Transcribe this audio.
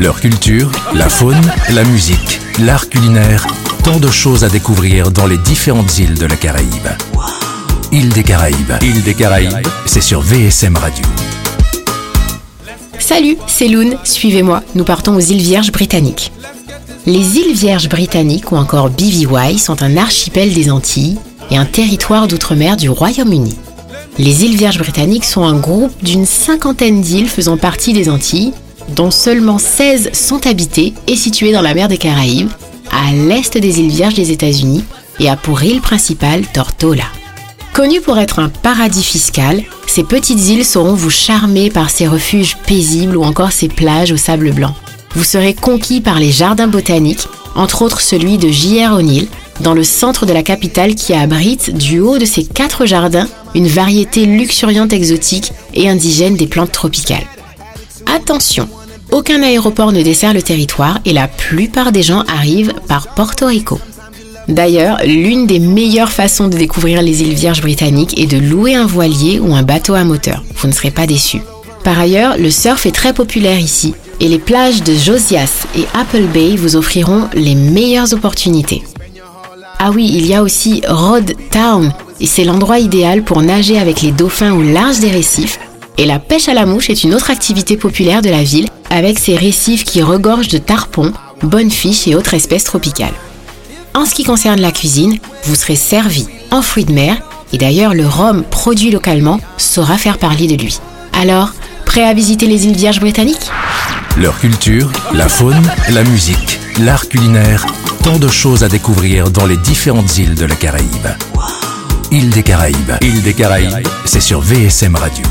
Leur culture, la faune, la musique, l'art culinaire, tant de choses à découvrir dans les différentes îles de la Caraïbe. Île des Caraïbes, Île des Caraïbes, c'est sur VSM Radio. Salut, c'est Loon, suivez-moi, nous partons aux îles Vierges britanniques. Les îles Vierges britanniques ou encore BVY sont un archipel des Antilles et un territoire d'outre-mer du Royaume-Uni. Les îles Vierges britanniques sont un groupe d'une cinquantaine d'îles faisant partie des Antilles, dont seulement 16 sont habitées et situées dans la mer des Caraïbes, à l'est des îles Vierges des États-Unis et a pour île principale Tortola. Connues pour être un paradis fiscal, ces petites îles sauront vous charmer par ces refuges paisibles ou encore ces plages au sable blanc. Vous serez conquis par les jardins botaniques, entre autres celui de J.R. O'Neill, dans le centre de la capitale qui abrite, du haut de ses quatre jardins, une variété luxuriante exotique et indigène des plantes tropicales. Attention, aucun aéroport ne dessert le territoire et la plupart des gens arrivent par Porto Rico. D'ailleurs, l'une des meilleures façons de découvrir les îles Vierges britanniques est de louer un voilier ou un bateau à moteur. Vous ne serez pas déçus. Par ailleurs, le surf est très populaire ici et les plages de Josias et Apple Bay vous offriront les meilleures opportunités. Ah oui, il y a aussi Rod Town et c'est l'endroit idéal pour nager avec les dauphins au large des récifs. Et la pêche à la mouche est une autre activité populaire de la ville avec ses récifs qui regorgent de tarpons, bonnes fiches et autres espèces tropicales. En ce qui concerne la cuisine, vous serez servi en fruits de mer et d'ailleurs le rhum produit localement saura faire parler de lui. Alors, prêt à visiter les îles Vierges britanniques? Leur culture, la faune, la musique, l'art culinaire, tant de choses à découvrir dans les différentes îles de la Caraïbe. Île des Caraïbes, Île des Caraïbes, c'est sur VSM Radio.